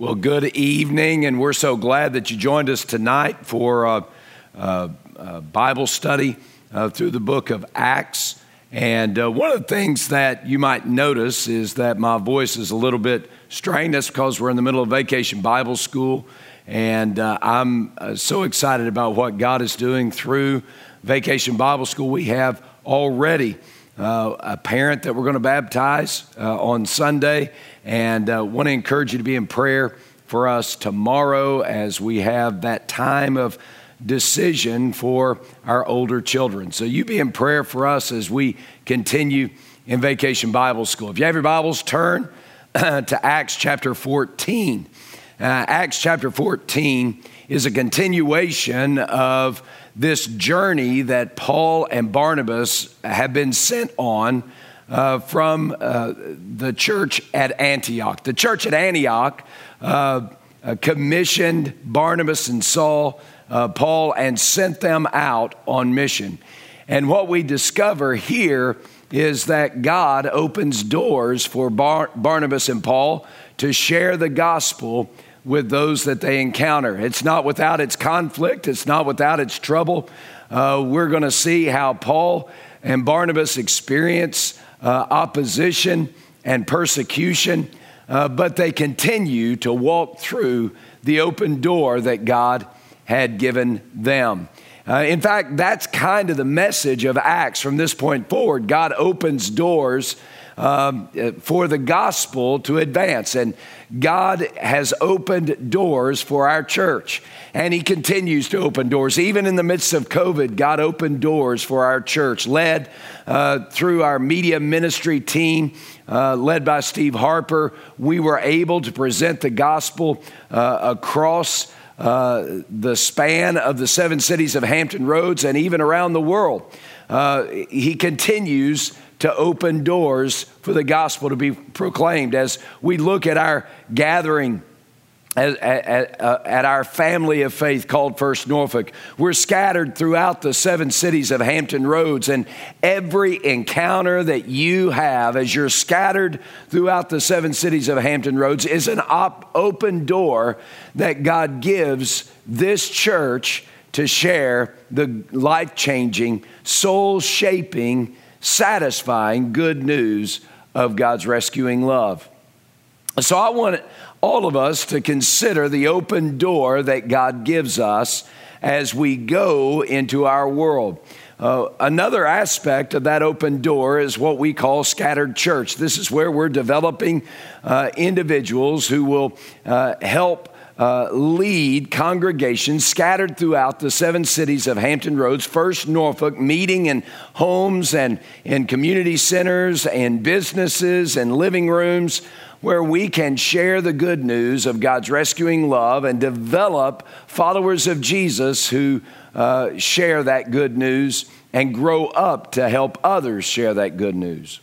Well, good evening, and we're so glad that you joined us tonight for a, a, a Bible study uh, through the book of Acts. And uh, one of the things that you might notice is that my voice is a little bit strained. That's because we're in the middle of vacation Bible school. And uh, I'm uh, so excited about what God is doing through vacation Bible school. We have already uh, a parent that we're going to baptize uh, on Sunday, and uh, want to encourage you to be in prayer for us tomorrow as we have that time of decision for our older children. So you be in prayer for us as we continue in Vacation Bible School. If you have your Bibles, turn to Acts chapter 14. Uh, Acts chapter 14 is a continuation of this journey that Paul and Barnabas have been sent on uh, from uh, the church at Antioch. The church at Antioch uh, uh commissioned Barnabas and Saul, uh, Paul, and sent them out on mission. And what we discover here is that God opens doors for Bar- Barnabas and Paul to share the gospel with those that they encounter. It's not without its conflict, it's not without its trouble. Uh, we're going to see how Paul and Barnabas experience uh, opposition and persecution, uh, but they continue to walk through the open door that God had given them. Uh, in fact, that's kind of the message of Acts from this point forward. God opens doors um, for the gospel to advance. And God has opened doors for our church, and He continues to open doors. Even in the midst of COVID, God opened doors for our church, led uh, through our media ministry team. Uh, led by Steve Harper, we were able to present the gospel uh, across uh, the span of the seven cities of Hampton Roads and even around the world. Uh, he continues to open doors for the gospel to be proclaimed. As we look at our gathering, at, at, at, our family of faith called First Norfolk. We're scattered throughout the seven cities of Hampton Roads, and every encounter that you have as you're scattered throughout the seven cities of Hampton Roads is an op- open door that God gives this church to share the life changing, soul shaping satisfying good news of God's rescuing love. So I want all of us to consider the open door that God gives us as we go into our world. Uh, another aspect of that open door is what we call scattered church. This is where we're developing uh, individuals who will uh, help uh, lead congregations scattered throughout the seven cities of Hampton Roads, First Norfolk, meeting in homes and in community centers and businesses and living rooms where we can share the good news of God's rescuing love and develop followers of Jesus who uh, share that good news and grow up to help others share that good news.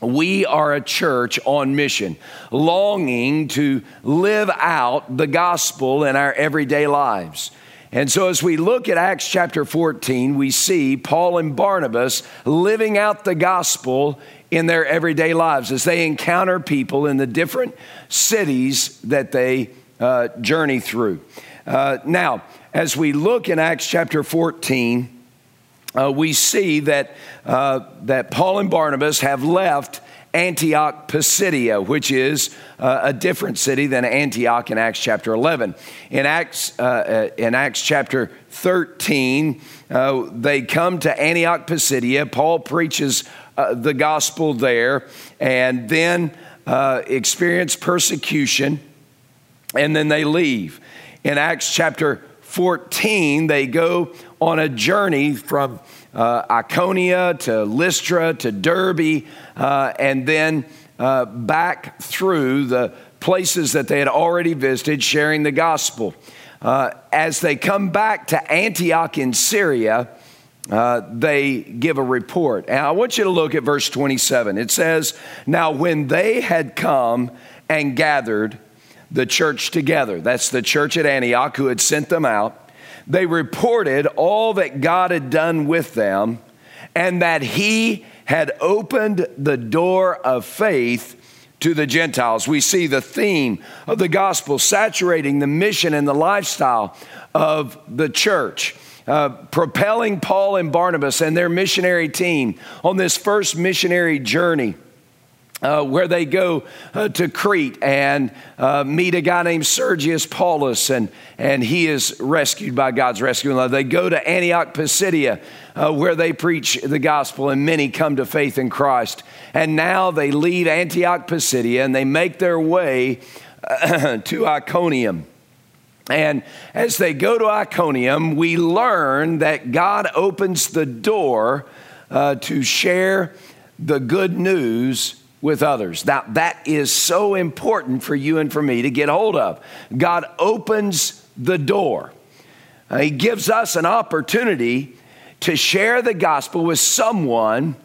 We are a church on mission, longing to live out the gospel in our everyday lives. And so, as we look at Acts chapter 14, we see Paul and Barnabas living out the gospel in their everyday lives as they encounter people in the different cities that they uh, journey through. Uh, now, as we look in Acts chapter 14, uh, we see that, uh, that Paul and Barnabas have left Antioch Pisidia, which is uh, a different city than Antioch in Acts chapter 11. In Acts, uh, uh in Acts chapter 13, uh, they come to Antioch Pisidia. Paul preaches the gospel there and then experience persecution, and then they leave. In Acts chapter 14, they go on a journey from uh, Iconium to Lystra to Derbe, uh, and then uh, back through the places that they had already visited, sharing the gospel. Uh, as they come back to Antioch in Syria, uh, they give a report. And I want you to look at verse 27. It says, Now when they had come and gathered, the church together. That's the church at Antioch who had sent them out. They reported all that God had done with them and that He had opened the door of faith to the Gentiles. We see the theme of the gospel saturating the mission and the lifestyle of the church. Uh, propelling Paul and Barnabas and their missionary team on this first missionary journey. Uh, where they go uh, to Crete and uh, meet a guy named Sergius Paulus, and, and he is rescued by God's rescuing love. They go to Antioch Pisidia, uh, where they preach the gospel, and many come to faith in Christ. And now they leave Antioch Pisidia and they make their way to Iconium. And as they go to Iconium, we learn that God opens the door uh, to share the good news with others. Now, that is so important for you and for me to get hold of. God opens the door, uh, He gives us an opportunity to share the gospel with someone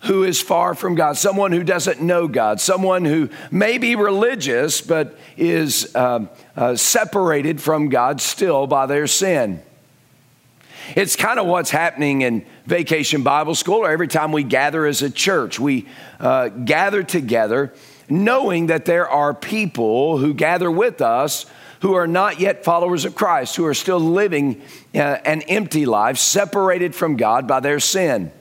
who is far from God, someone who doesn't know God, someone who may be religious but is uh, uh, separated from God still by their sin. It's kind of what's happening in Vacation Bible School, or every time we gather as a church. We uh, gather together knowing that there are people who gather with us who are not yet followers of Christ, who are still living uh, an empty life, separated from God by their sin.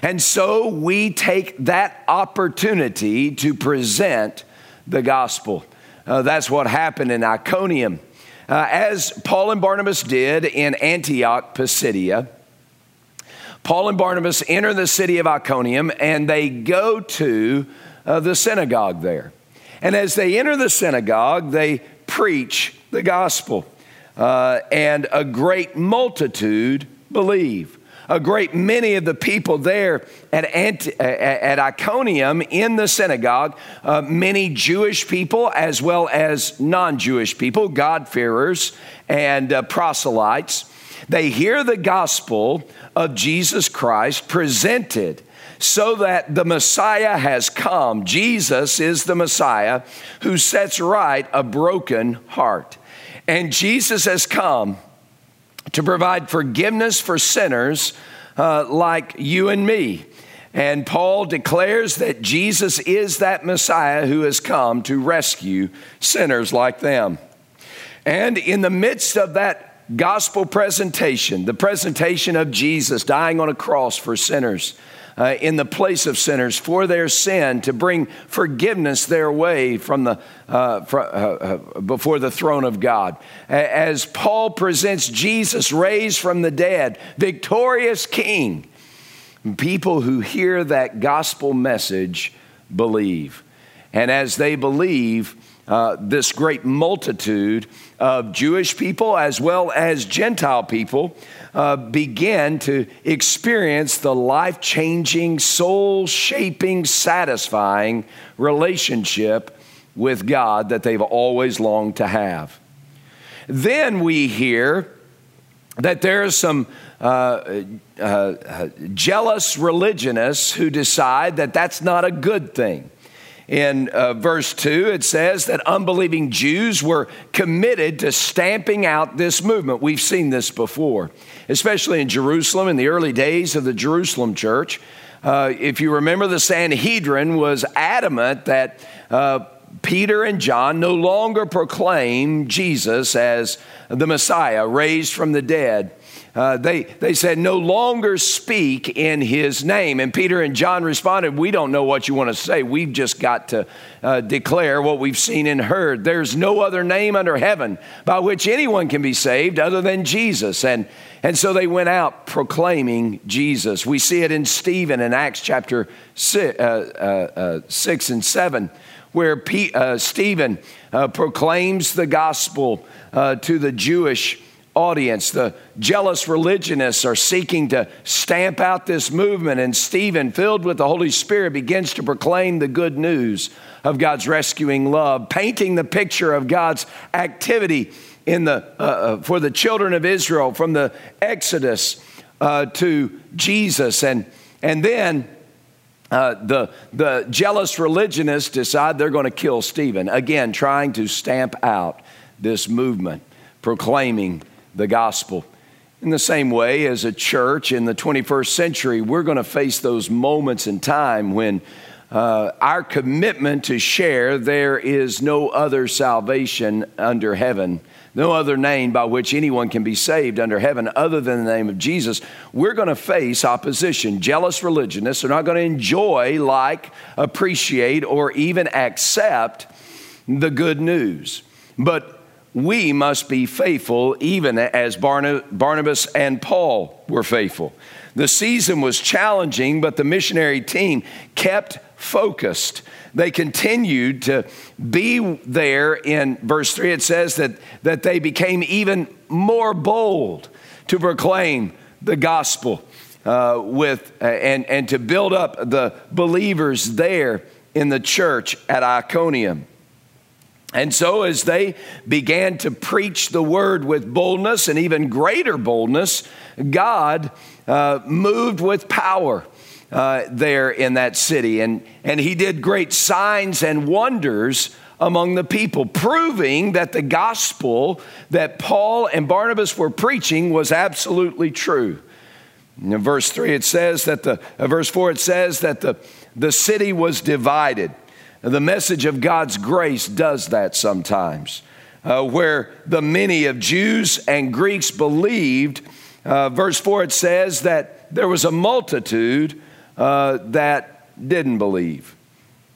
And so we take that opportunity to present the gospel. Uh, that's what happened in Iconium. Uh, as Paul and Barnabas did in Antioch, Pisidia, Paul and Barnabas enter the city of Iconium and they go to uh, the synagogue there. And as they enter the synagogue, they preach the gospel. Uh, and a great multitude believe a great many of the people there at, Ant- at Iconium in the synagogue, uh, many Jewish people as well as non Jewish people, God-fearers and uh, proselytes, they hear the gospel of Jesus Christ presented so that the Messiah has come. Jesus is the Messiah who sets right a broken heart. And Jesus has come to provide forgiveness for sinners uh, like you and me. And Paul declares that Jesus is that Messiah who has come to rescue sinners like them. And in the midst of that gospel presentation, the presentation of Jesus dying on a cross for sinners, uh, in the place of sinners for their sin to bring forgiveness their way from the, uh, uh, uh, before the throne of God. As Paul presents Jesus raised from the dead, victorious King, people who hear that gospel message believe. And as they believe, uh, this great multitude of Jewish people as well as Gentile people uh, begin to experience the life changing, soul shaping, satisfying relationship with God that they've always longed to have. Then we hear that there are some uh, uh, uh jealous religionists who decide that that's not a good thing in uh, verse 2, it says that unbelieving Jews were committed to stamping out this movement. We've seen this before, especially in Jerusalem in the early days of the Jerusalem church. Uh, if you remember, the Sanhedrin was adamant that uh, Peter and John no longer proclaim Jesus as the Messiah raised from the dead uh, they, they said, no longer speak in his name. And Peter and John responded, We don't know what you want to say. We've just got to uh, declare what we've seen and heard. There's no other name under heaven by which anyone can be saved other than Jesus. And, and so they went out proclaiming Jesus. We see it in Stephen in Acts chapter six, uh, uh, uh six and 7, where P, Stephen proclaims the gospel to the Jewish audience. The jealous religionists are seeking to stamp out this movement, and Stephen, filled with the Holy Spirit, begins to proclaim the good news of God's rescuing love, painting the picture of God's activity in the, uh, uh for the children of Israel from the Exodus uh, to Jesus. And, and then uh, the, the jealous religionists decide they're going to kill Stephen, again, trying to stamp out this movement, proclaiming the gospel. In the same way, as a church in the 21st century, we're going to face those moments in time when uh, our commitment to share there is no other salvation under heaven, no other name by which anyone can be saved under heaven other than the name of Jesus, we're going to face opposition. Jealous religionists are not going to enjoy, like, appreciate, or even accept the good news. But we must be faithful even as Barnabas and Paul were faithful. The season was challenging, but the missionary team kept focused. They continued to be there. In verse 3, it says that, that they became even more bold to proclaim the gospel uh, with, uh, and, and to build up the believers there in the church at Iconium. And so, as they began to preach the word with boldness and even greater boldness, God uh, moved with power uh, there in that city. And, and he did great signs and wonders among the people, proving that the gospel that Paul and Barnabas were preaching was absolutely true. In verse 3, it says that the, uh, verse 4, it says that the, the city was divided. The message of God's grace does that sometimes. Uh, where the many of Jews and Greeks believed, uh, verse 4 it says that there was a multitude uh, that didn't believe.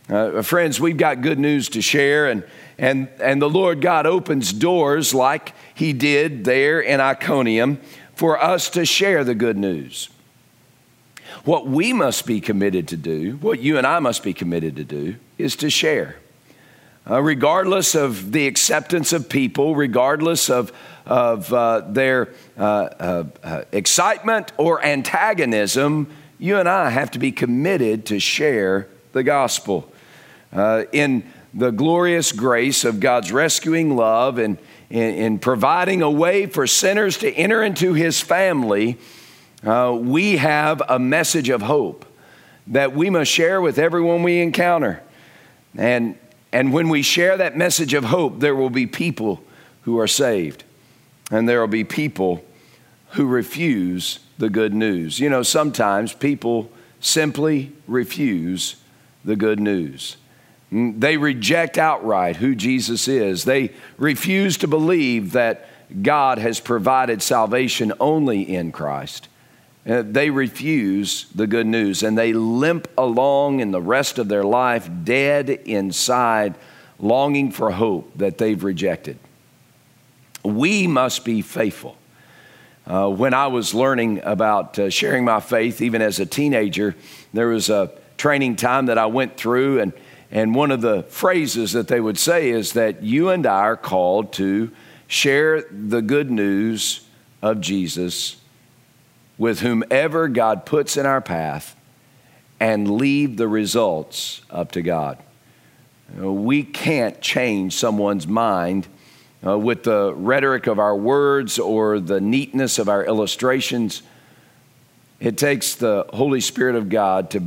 Uh, friends, we've got good news to share, and, and, and the Lord God opens doors like He did there in Iconium for us to share the good news. What we must be committed to do, what you and I must be committed to do, is to share. Uh, regardless of the acceptance of people, regardless of, of uh, their uh, uh, uh excitement or antagonism, you and I have to be committed to share the gospel. Uh, in the glorious grace of God's rescuing love and in, in providing a way for sinners to enter into his family, uh, we have a message of hope that we must share with everyone we encounter. And, and when we share that message of hope, there will be people who are saved, and there will be people who refuse the good news. You know, sometimes people simply refuse the good news. Mm, they reject outright who Jesus is. They refuse to believe that God has provided salvation only in Christ. Uh, they refuse the good news and they limp along in the rest of their life, dead inside, longing for hope that they've rejected. We must be faithful uh, when I was learning about uh, sharing my faith, even as a teenager, there was a training time that I went through, and, and one of the phrases that they would say is that you and I are called to share the good news of Jesus with whomever God puts in our path and leave the results up to God. We can't change someone's mind uh, with the rhetoric of our words or the neatness of our illustrations. It takes the Holy Spirit of God to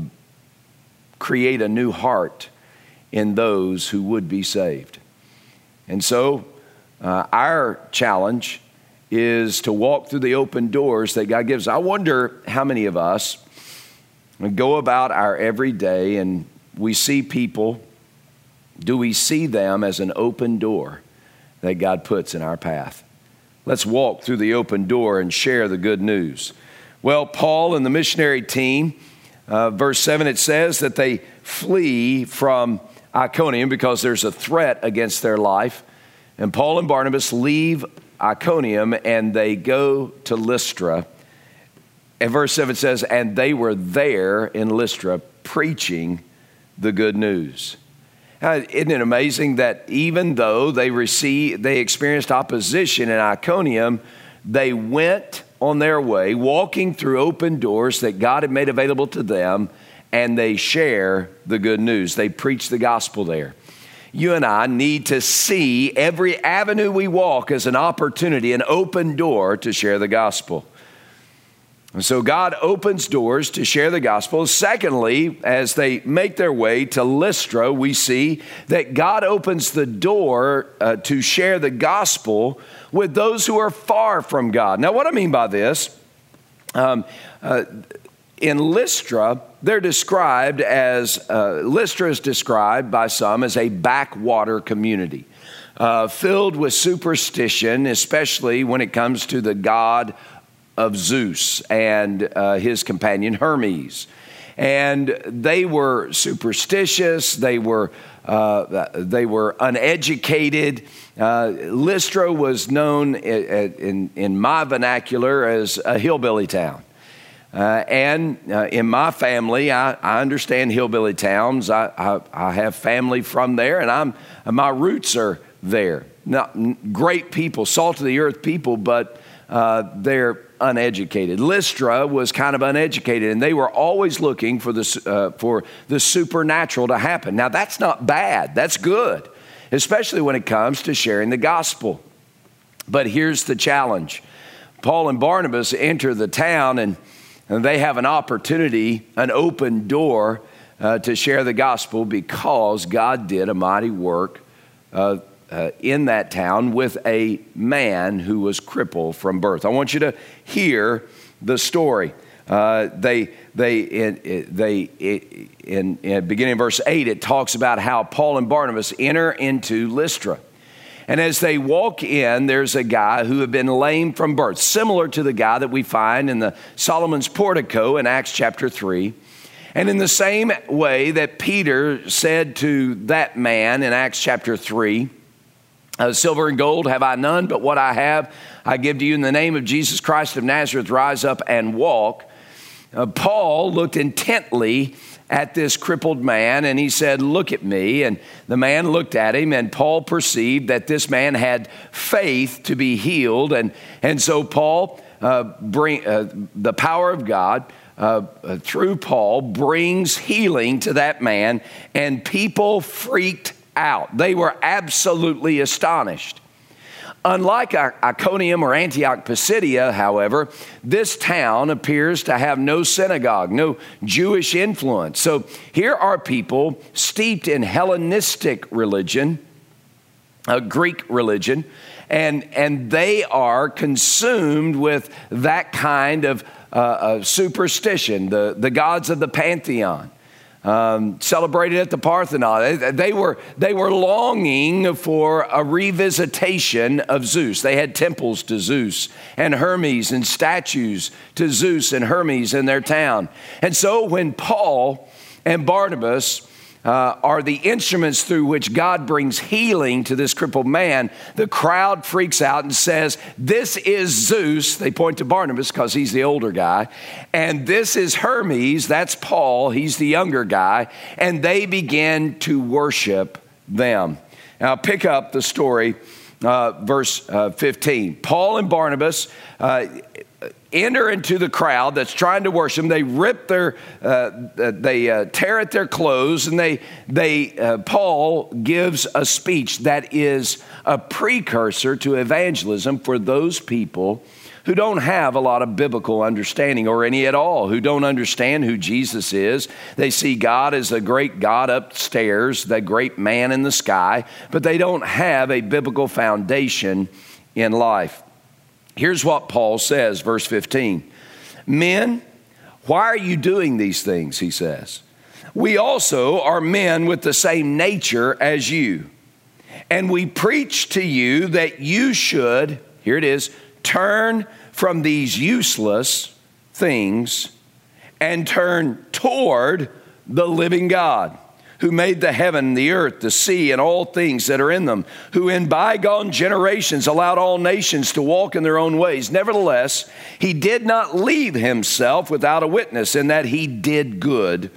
create a new heart in those who would be saved. And so, uh, our challenge is to walk through the open doors that God gives. I wonder how many of us go about our everyday and we see people, do we see them as an open door? that God puts in our path. Let's walk through the open door and share the good news. Well, Paul and the missionary team, uh, verse 7, it says that they flee from Iconium because there's a threat against their life. And Paul and Barnabas leave Iconium and they go to Lystra. And verse 7 says, And they were there in Lystra preaching the good news. Uh, isn't it amazing that even though they received, they experienced opposition in Iconium, they went on their way, walking through open doors that God had made available to them, and they share the good news. They preach the gospel there. You and I need to see every avenue we walk as an opportunity, an open door to share the gospel. And so God opens doors to share the gospel. Secondly, as they make their way to Lystra, we see that God opens the door uh, to share the gospel with those who are far from God. Now, what I mean by this, um, uh, in Lystra, they're described as, uh, Lystra is described by some as a backwater community, uh, filled with superstition, especially when it comes to the god of Zeus and uh, his companion Hermes. And they were superstitious, they were, uh, they were uneducated. Uh, Lystra was known in, in, in my vernacular as a hillbilly town. Uh, and uh, in my family, I, I, understand hillbilly towns. I, I, I, have family from there, and I'm, my roots are there. Not great people, salt of the earth people, but uh, they're uneducated. Lystra was kind of uneducated, and they were always looking for the, uh, for the supernatural to happen. Now, that's not bad, that's good, especially when it comes to sharing the gospel. But here's the challenge Paul and Barnabas enter the town, and and they have an opportunity, an open door uh, to share the gospel because God did a mighty work uh, uh, in that town with a man who was crippled from birth. I want you to hear the story. Uh, they, they, in, they, in, in beginning verse 8, it talks about how Paul and Barnabas enter into Lystra. And as they walk in, there's a guy who had been lame from birth, similar to the guy that we find in the Solomon's portico in Acts chapter 3. And in the same way that Peter said to that man in Acts chapter 3, uh, Silver and gold have I none, but what I have I give to you in the name of Jesus Christ of Nazareth, rise up and walk. Uh, Paul looked intently at this crippled man and he said, Look at me. And the man looked at him, and Paul perceived that this man had faith to be healed. And, and so Paul, uh, bring, uh, the power of God, uh, uh through Paul brings healing to that man, and people freaked out. They were absolutely astonished. Unlike Iconium or Antioch Pisidia, however, this town appears to have no synagogue, no Jewish influence. So here are people steeped in Hellenistic religion, uh, Greek religion, and, and they are consumed with that kind of uh, uh, superstition, the, the gods of the pantheon um, celebrated at the Parthenon. They, they, were, they were longing for a revisitation of Zeus. They had temples to Zeus and Hermes and statues to Zeus and Hermes in their town. And so when Paul and Barnabas uh, are the instruments through which God brings healing to this crippled man, the crowd freaks out and says, This is Zeus. They point to Barnabas because he's the older guy. And this is Hermes. That's Paul. He's the younger guy. And they begin to worship them. Now, pick up the story, uh, verse uh, 15. Paul and Barnabas uh, enter into the crowd that's trying to worship them. They rip their, uh, they uh, tear at their clothes, and they, they uh, Paul gives a speech that is a precursor to evangelism for those people who don't have a lot of biblical understanding or any at all, who don't understand who Jesus is. They see God as a great God upstairs, the great man in the sky, but they don't have a biblical foundation in life. Here's what Paul says, verse 15 Men, why are you doing these things? He says. We also are men with the same nature as you. And we preach to you that you should, here it is, turn from these useless things and turn toward the living God who made the heaven, the earth, the sea, and all things that are in them, who in bygone generations allowed all nations to walk in their own ways. Nevertheless, he did not leave himself without a witness in that he did good.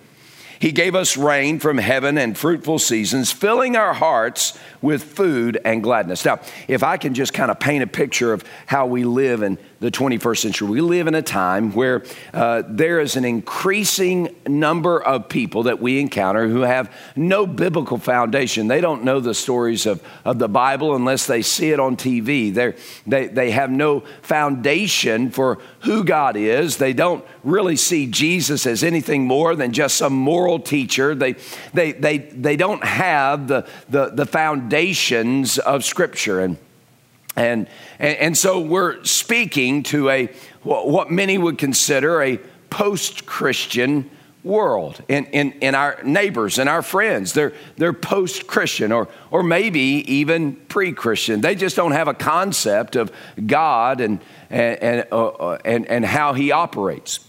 He gave us rain from heaven and fruitful seasons, filling our hearts with food and gladness. Now, if I can just kind of paint a picture of how we live in the 21st century. We live in a time where uh, there is an increasing number of people that we encounter who have no biblical foundation. They don't know the stories of, of the Bible unless they see it on TV. They're, they they have no foundation for who God is. They don't really see Jesus as anything more than just some moral teacher. They, they, they, they don't have the, the, the foundations of Scripture. And and, and, and so we're speaking to a what many would consider a post Christian world in, in, in our neighbors and our friends. They're, they're post Christian or, or maybe even pre Christian. They just don't have a concept of God and, and, and, uh, uh, and, and how He operates.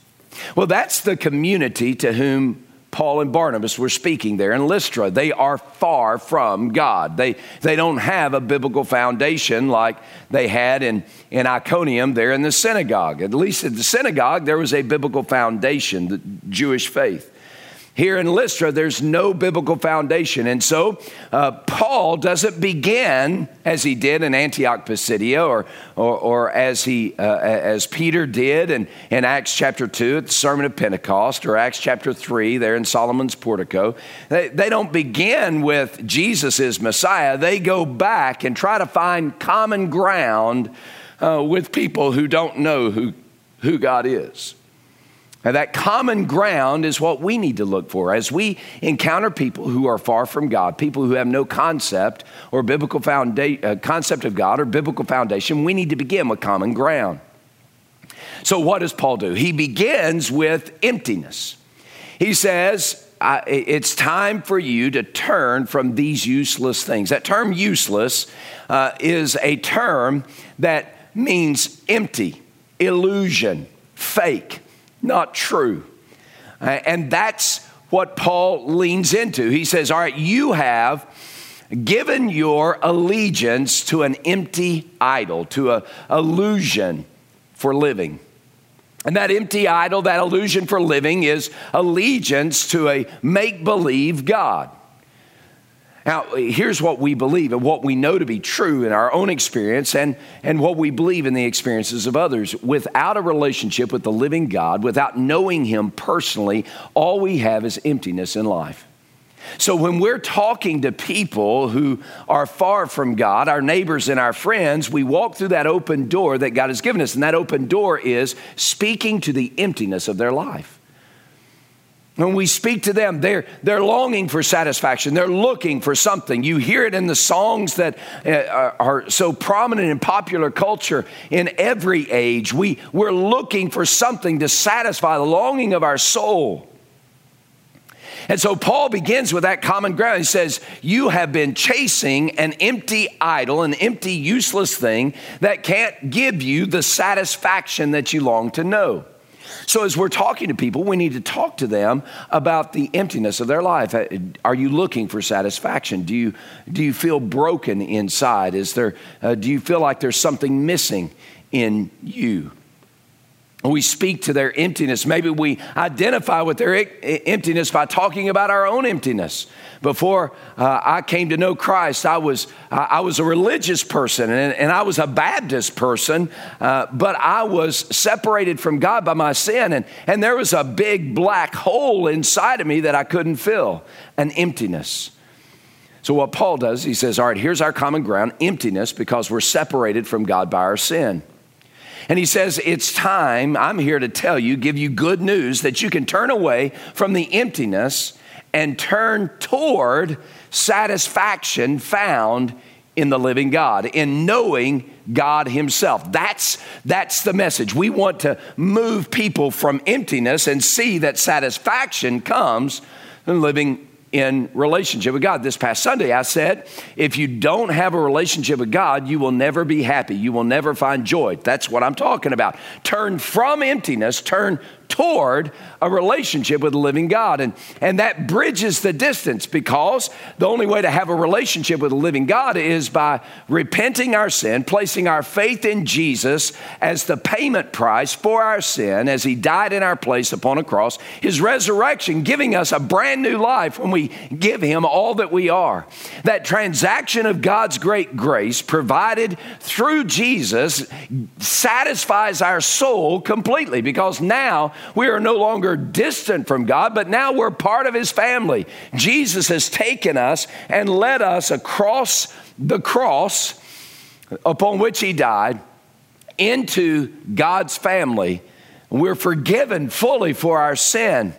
Well, that's the community to whom Paul and Barnabas were speaking there in Lystra. They are far from God. They, they don't have a biblical foundation like they had in, in Iconium there in the synagogue. At least at the synagogue, there was a biblical foundation, the Jewish faith. Here in Lystra, there's no biblical foundation. And so uh, Paul doesn't begin as he did in Antioch Pisidia or, or, or as, he, uh, as Peter did in, in Acts chapter 2 at the Sermon of Pentecost or Acts chapter 3 there in Solomon's portico. They, they don't begin with Jesus is Messiah. They go back and try to find common ground uh, with people who don't know who, who God is. Now, that common ground is what we need to look for as we encounter people who are far from God, people who have no concept or biblical founda- uh, concept of God or biblical foundation. We need to begin with common ground. So, what does Paul do? He begins with emptiness. He says, It's time for you to turn from these useless things. That term useless uh, is a term that means empty, illusion, fake not true. Uh, and that's what Paul leans into. He says, All right, you have given your allegiance to an empty idol, to a illusion for living. And that empty idol, that illusion for living, is allegiance to a make believe God. Now, here's what we believe and what we know to be true in our own experience and, and what we believe in the experiences of others. Without a relationship with the living God, without knowing Him personally, all we have is emptiness in life. So, when we're talking to people who are far from God, our neighbors and our friends, we walk through that open door that God has given us. And that open door is speaking to the emptiness of their life. When we speak to them, they're, they're longing for satisfaction. They're looking for something. You hear it in the songs that uh, are so prominent in popular culture in every age. We, we're looking for something to satisfy the longing of our soul. And so Paul begins with that common ground. He says, You have been chasing an empty idol, an empty, useless thing that can't give you the satisfaction that you long to know. So, as we're talking to people, we need to talk to them about the emptiness of their life. Uh, are you looking for satisfaction? Do you, do you feel broken inside? Is there, uh, do you feel like there's something missing in you? We speak to their emptiness. Maybe we identify with their emptiness by talking about our own emptiness. Before uh, I came to know Christ, I was, I was a religious person and, and I was a Baptist person, uh, but I was separated from God by my sin. And, and there was a big black hole inside of me that I couldn't fill an emptiness. So, what Paul does, he says, All right, here's our common ground emptiness because we're separated from God by our sin. And he says, It's time, I'm here to tell you, give you good news that you can turn away from the emptiness and turn toward satisfaction found in the living God, in knowing God Himself. That's, that's the message. We want to move people from emptiness and see that satisfaction comes from living in relationship with God. This past Sunday, I said, if you don't have a relationship with God, you will never be happy. You will never find joy. That's what I'm talking about. Turn from emptiness, turn toward a relationship with the living God. And, and that bridges the distance because the only way to have a relationship with the living God is by repenting our sin, placing our faith in Jesus as the payment price for our sin, as He died in our place upon a cross, His resurrection, giving us a brand new life when we give Him all that we are. That transaction of God's great grace provided through Jesus satisfies our soul completely because now we are no longer distant from God, but now we're part of His family. Jesus has taken us and led us across the cross upon which He died into God's family. We're forgiven fully for our sin.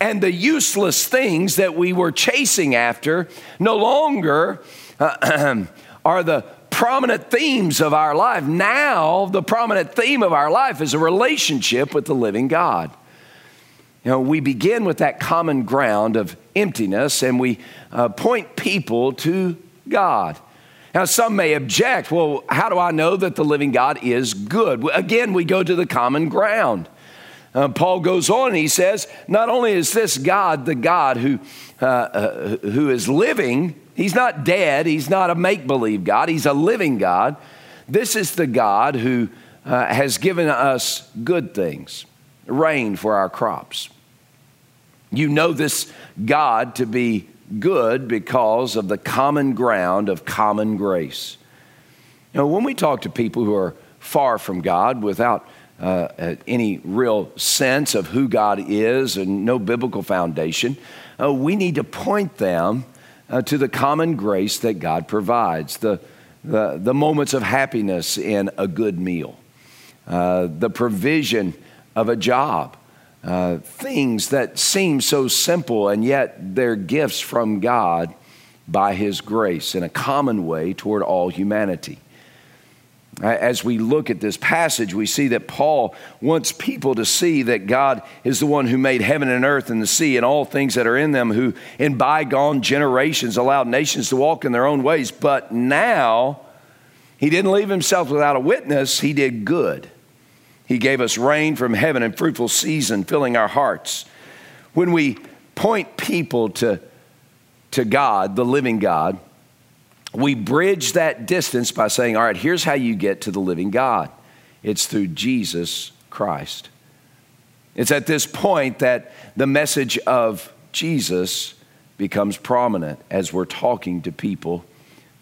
And the useless things that we were chasing after no longer uh, are the prominent themes of our life. Now, the prominent theme of our life is a relationship with the living God. You know, we begin with that common ground of emptiness and we uh, point people to God. Now, some may object, well, how do I know that the living God is good? Again, we go to the common ground. Uh, Paul goes on and he says, not only is this God the God who, uh, uh, who is living, he's not dead, he's not a make believe God, he's a living God. This is the God who uh, has given us good things, rain for our crops. You know this God to be good because of the common ground of common grace. Now, when we talk to people who are far from God without uh, uh, any real sense of who God is and no biblical foundation, uh, we need to point them uh, to the common grace that God provides, the, the, the moments of happiness in a good meal, uh, the provision of a job, uh, things that seem so simple and yet they're gifts from God by His grace in a common way toward all humanity. As we look at this passage, we see that Paul wants people to see that God is the one who made heaven and earth and the sea and all things that are in them, who in bygone generations allowed nations to walk in their own ways. But now, he didn't leave himself without a witness, he did good. He gave us rain from heaven and fruitful season, filling our hearts. When we point people to, to God, the living God, we bridge that distance by saying, all right, here's how you get to the living God it's through Jesus Christ. It's at this point that the message of Jesus becomes prominent as we're talking to people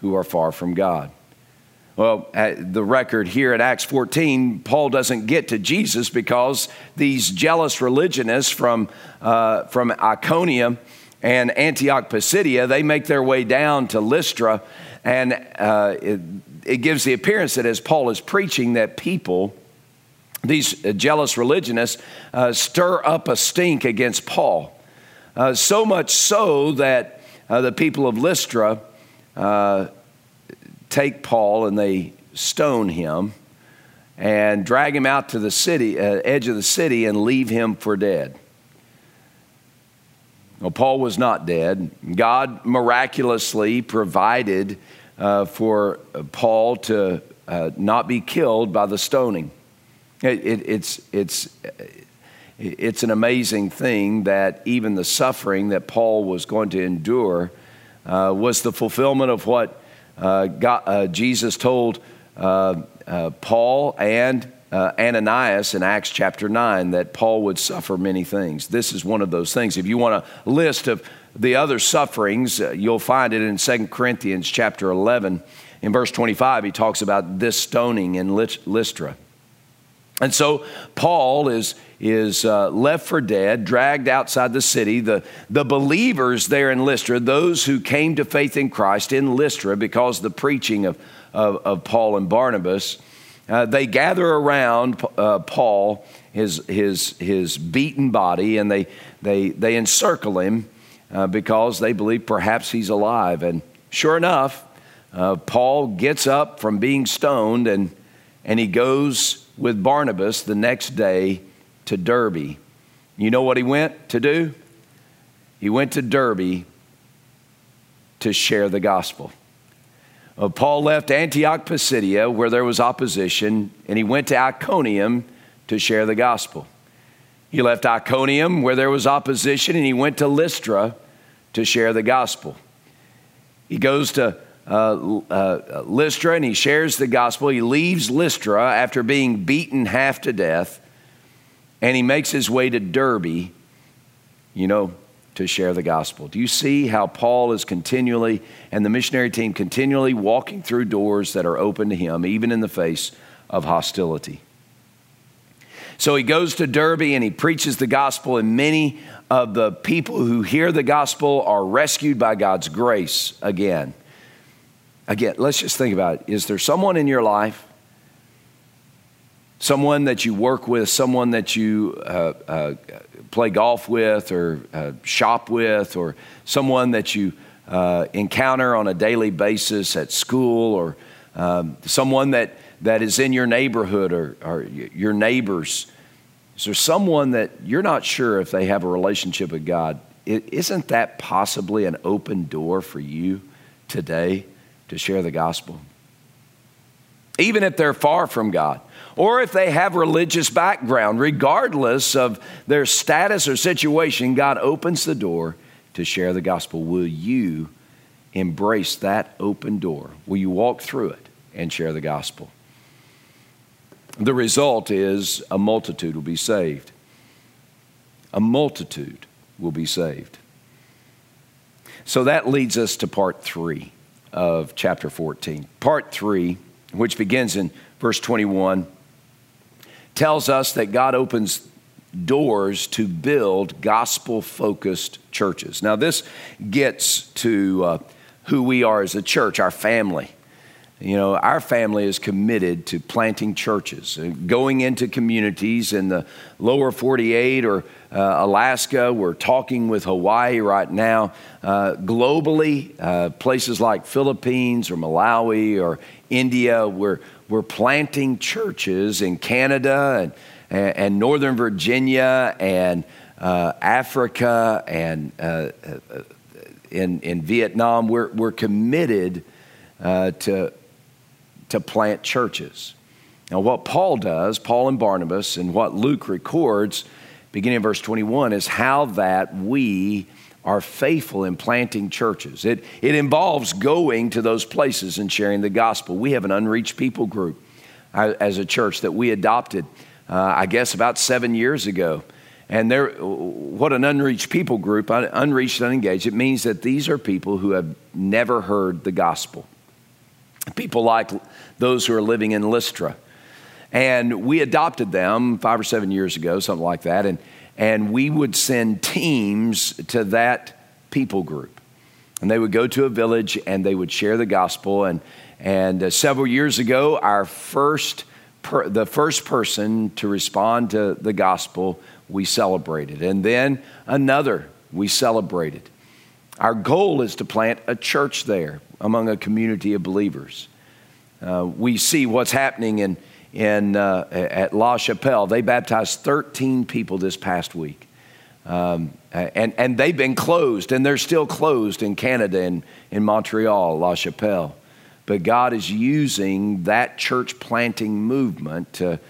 who are far from God. Well, the record here at Acts 14, Paul doesn't get to Jesus because these jealous religionists from, uh, from Iconium and Antioch Pisidia, they make their way down to Lystra, and uh, it, it, gives the appearance that as Paul is preaching, that people, these jealous religionists, uh, stir up a stink against Paul. Uh, so much so that uh, the people of Lystra uh, take Paul and they stone him and drag him out to the city, uh, edge of the city, and leave him for dead. Well, Paul was not dead. God miraculously provided uh, for Paul to uh, not be killed by the stoning. It, it, it's, it's, it's an amazing thing that even the suffering that Paul was going to endure uh, was the fulfillment of what uh, God, uh, Jesus told uh, Paul and uh, Ananias in Acts chapter 9 that Paul would suffer many things. This is one of those things. If you want a list of the other sufferings, uh, you'll find it in 2 Corinthians chapter 11. In verse 25, he talks about this stoning in Lystra. And so Paul is, is uh, left for dead, dragged outside the city. The, the believers there in Lystra, those who came to faith in Christ in Lystra because the preaching of, of, of Paul and Barnabas, uh, they gather around uh, Paul, his, his, his beaten body, and they, they, they encircle him uh, because they believe perhaps he's alive. And sure enough, uh, Paul gets up from being stoned and, and he goes with Barnabas the next day to Derbe. You know what he went to do? He went to Derbe to share the gospel. Uh, Paul left Antioch Pisidia, where there was opposition, and he went to Iconium to share the gospel. He left Iconium, where there was opposition, and he went to Lystra to share the gospel. He goes to uh, uh, Lystra and he shares the gospel. He leaves Lystra after being beaten half to death, and he makes his way to Derbe. You know, to share the gospel. Do you see how Paul is continually, and the missionary team continually walking through doors that are open to him, even in the face of hostility? So he goes to Derbe and he preaches the gospel, and many of the people who hear the gospel are rescued by God's grace again. Again, let's just think about it. Is there someone in your life someone that you work with, someone that you uh, uh, play golf with or uh, shop with, or someone that you uh, encounter on a daily basis at school, or um, someone that, that is in your neighborhood or, or your neighbors, Is there someone that you're not sure if they have a relationship with God? Isn't that possibly an open door for you today to share the gospel? Even if they're far from God, or if they have religious background, regardless of their status or situation, God opens the door to share the gospel. Will you embrace that open door? Will you walk through it and share the gospel? The result is a multitude will be saved. A multitude will be saved. So that leads us to part three of chapter 14. Part three, which begins in verse 21, tells us that God opens doors to build gospel focused churches. Now, this gets to uh, who we are as a church, our family. You know, our family is committed to planting churches, uh, going into communities in the lower 48 or uh, Alaska. We're talking with Hawaii right now. Uh, globally, uh, places like Philippines or Malawi or India, we're, we're planting churches in Canada and, and, Northern Virginia and uh, Africa and uh, in, in Vietnam. We're, we're committed to to plant churches. Now, what Paul does, Paul and Barnabas, and what Luke records, beginning in verse 21, is how that we are faithful in planting churches. It, it involves going to those places and sharing the gospel. We have an unreached people group uh, as a church that we adopted, uh, I guess, about seven years ago. And there, what an unreached people group, unreached, and unengaged, it means that these are people who have never heard the gospel. People like those who are living in Lystra. And we adopted them five or seven years ago, something like that. And, and we would send teams to that people group. And they would go to a village and they would share the gospel. And, and uh, several years ago, our first, per, the first person to respond to the gospel, we celebrated. And then another we celebrated. Our goal is to plant a church there among a community of believers. Uh, we see what's happening in, in, uh, at La Chapelle. They baptized 13 people this past week. Um, and, and they've been closed, and they're still closed in Canada and in Montreal, La Chapelle. But God is using that church planting movement to,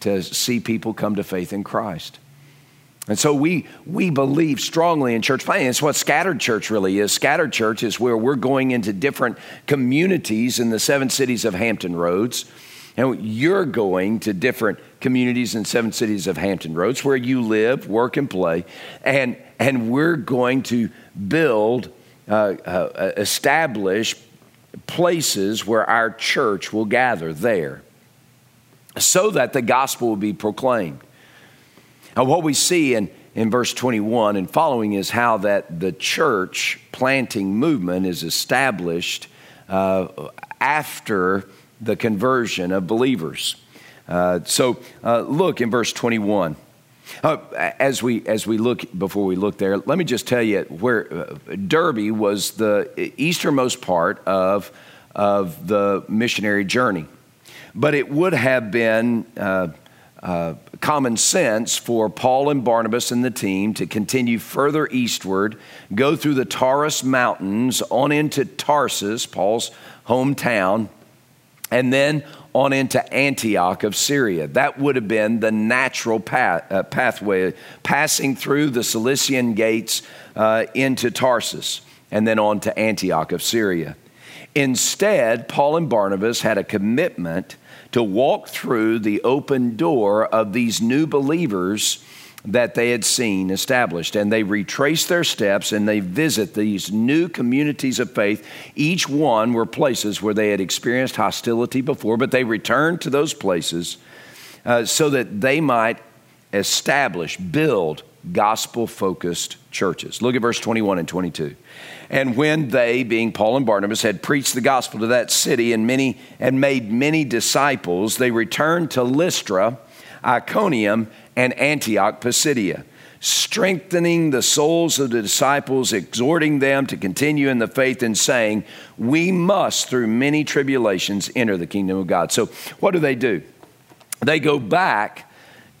to see people come to faith in Christ. And so we, we believe strongly in church planting. It's what scattered church really is. Scattered church is where we're going into different communities in the seven cities of Hampton Roads. And you're going to different communities in seven cities of Hampton Roads where you live, work, and play. And, and we're going to build, uh, uh, establish places where our church will gather there so that the gospel will be proclaimed. Now, what we see in, in verse 21 and following is how that the church planting movement is established uh, after the conversion of believers. Uh, so, uh, look in verse 21. Uh, as we as we look before we look there, let me just tell you where uh, Derbe was the easternmost part of of the missionary journey, but it would have been uh, common sense for Paul and Barnabas and the team to continue further eastward, go through the Taurus Mountains on into Tarsus, Paul's hometown, and then on into Antioch of Syria. That would have been the natural path, uh, pathway, passing through the Cilician gates uh, into Tarsus and then on to Antioch of Syria. Instead, Paul and Barnabas had a commitment to walk through the open door of these new believers that they had seen established. And they retrace their steps and they visit these new communities of faith. Each one were places where they had experienced hostility before, but they returned to those places uh, so that they might establish, build gospel focused churches. Look at verse 21 and 22. And when they, being Paul and Barnabas, had preached the gospel to that city and many and made many disciples, they returned to Lystra, Iconium, and Antioch Pisidia, strengthening the souls of the disciples, exhorting them to continue in the faith, and saying, We must, through many tribulations, enter the kingdom of God. So, what do they do? They go back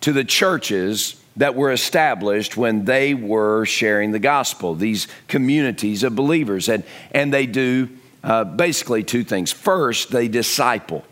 to the churches that were established when they were sharing the gospel, these communities of believers. And, and they do uh, basically two things. First, they disciple.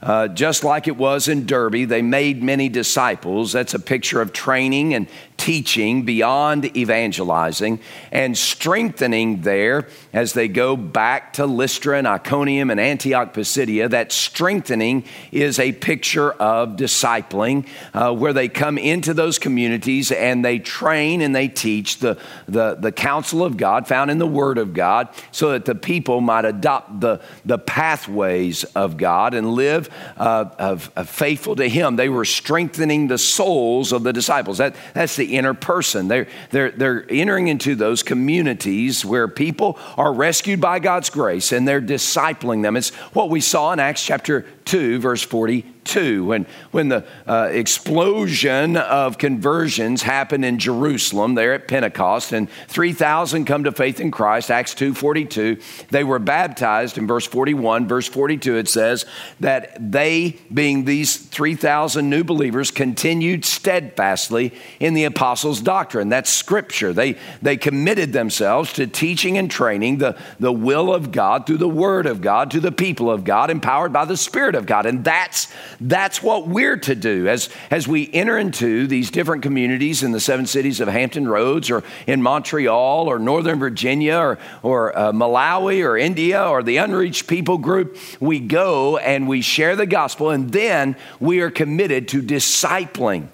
Uh, just like it was in Derbe, they made many disciples. That's a picture of training and teaching beyond evangelizing and strengthening there as they go back to Lystra and Iconium and Antioch Pisidia. That strengthening is a picture of discipling uh, where they come into those communities and they train and they teach the, the, the counsel of God found in the Word of God so that the people might adopt the, the pathways of God and live uh, of, of faithful to Him. They were strengthening the souls of the disciples. That, that's the inner person. They're, they're, they're entering into those communities where people are rescued by God's grace and they're discipling them. It's what we saw in Acts chapter 2, verse 42. when, when the uh, explosion of conversions happened in Jerusalem there at Pentecost, and 3,000 come to faith in Christ, Acts 2 42. They were baptized in verse 41. Verse 42, it says that they, being these 3,000 new believers, continued steadfastly in the apostles' doctrine. That's scripture. They, they committed themselves to teaching and training the, the will of God through the word of God to the people of God, empowered by the Spirit of God. And that's that's what we're to do as, as we enter into these different communities in the seven cities of Hampton Roads or in Montreal or Northern Virginia or, or uh, Malawi or India or the unreached people group. We go and we share the gospel, and then we are committed to discipling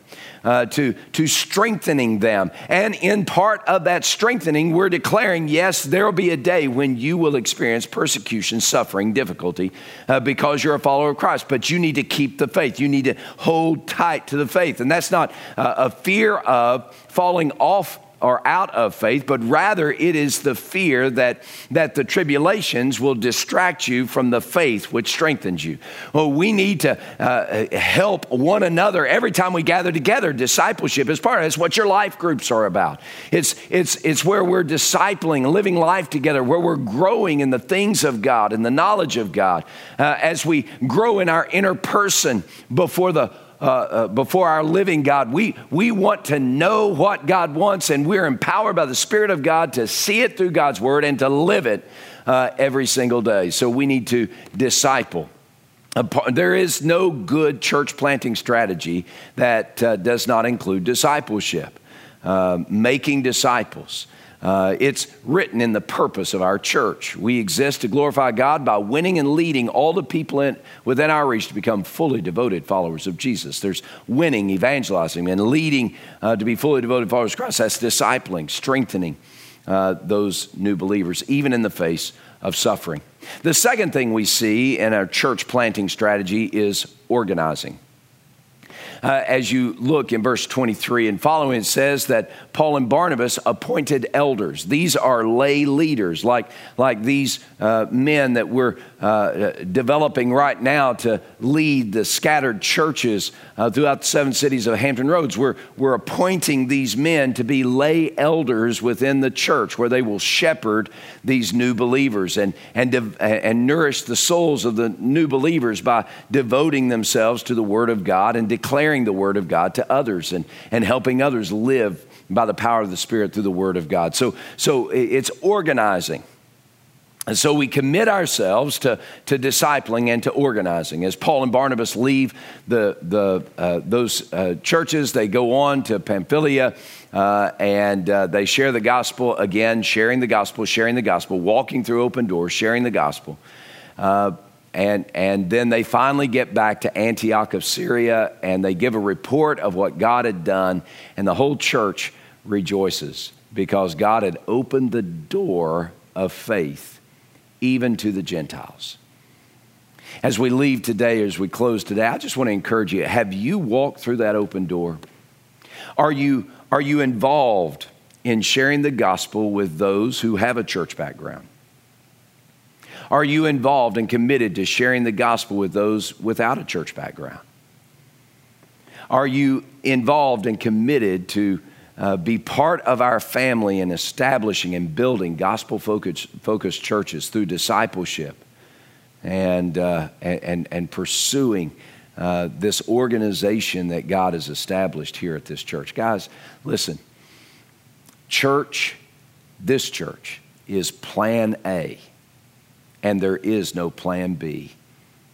uh, to, to strengthening them. And in part of that strengthening, we're declaring, yes, there will be a day when you will experience persecution, suffering, difficulty uh, because you're a follower of Christ. But you need to keep the faith. You need to hold tight to the faith. And that's not uh, a fear of falling off or out of faith, but rather it is the fear that, that the tribulations will distract you from the faith which strengthens you. Well, we need to uh, help one another every time we gather together. Discipleship is part of it. It's what your life groups are about. It's, it's, it's where we're discipling, living life together, where we're growing in the things of God and the knowledge of God. Uh, as we grow in our inner person before the uh, uh, before our living God. We, we want to know what God wants, and we're empowered by the Spirit of God to see it through God's Word and to live it uh, every single day. So we need to disciple. There is no good church planting strategy that uh, does not include discipleship, uh, making disciples. Uh, it's written in the purpose of our church. We exist to glorify God by winning and leading all the people in, within our reach to become fully devoted followers of Jesus. There's winning, evangelizing, and leading uh, to be fully devoted followers of Christ. That's discipling, strengthening uh, those new believers, even in the face of suffering. The second thing we see in our church planting strategy is organizing uh, as you look in verse 23 and following, it says that Paul and Barnabas appointed elders. These are lay leaders, like, like these uh, men that we're uh, developing right now to lead the scattered churches uh, throughout the seven cities of Hampton Roads. We're, we're appointing these men to be lay elders within the church where they will shepherd these new believers and, and, and nourish the souls of the new believers by devoting themselves to the Word of God and declaring the Word of God to others and, and helping others live by the power of the Spirit through the Word of God. So, so it's organizing. And so we commit ourselves to, to discipling and to organizing. As Paul and Barnabas leave the, the, uh, those uh, churches, they go on to Pamphylia uh, and uh, they share the gospel again, sharing the gospel, sharing the gospel, walking through open doors, sharing the gospel. Uh, and, and then they finally get back to Antioch of Syria and they give a report of what God had done, and the whole church rejoices because God had opened the door of faith even to the Gentiles. As we leave today, as we close today, I just want to encourage you have you walked through that open door? Are you, are you involved in sharing the gospel with those who have a church background? Are you involved and committed to sharing the gospel with those without a church background? Are you involved and committed to uh, be part of our family in establishing and building gospel focused churches through discipleship and, uh, and, and pursuing uh, this organization that God has established here at this church. Guys, listen, church, this church, is plan A, and there is no plan B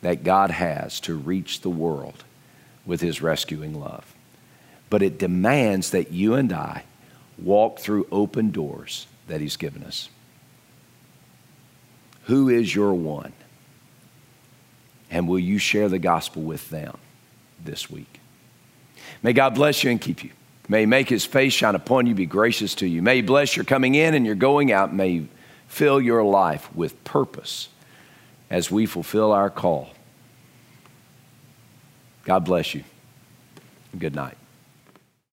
that God has to reach the world with his rescuing love. But it demands that you and I walk through open doors that he's given us. Who is your one? And will you share the gospel with them this week? May God bless you and keep you. May make his face shine upon you, be gracious to you. May he bless your coming in and your going out. May he fill your life with purpose as we fulfill our call. God bless you. Good night.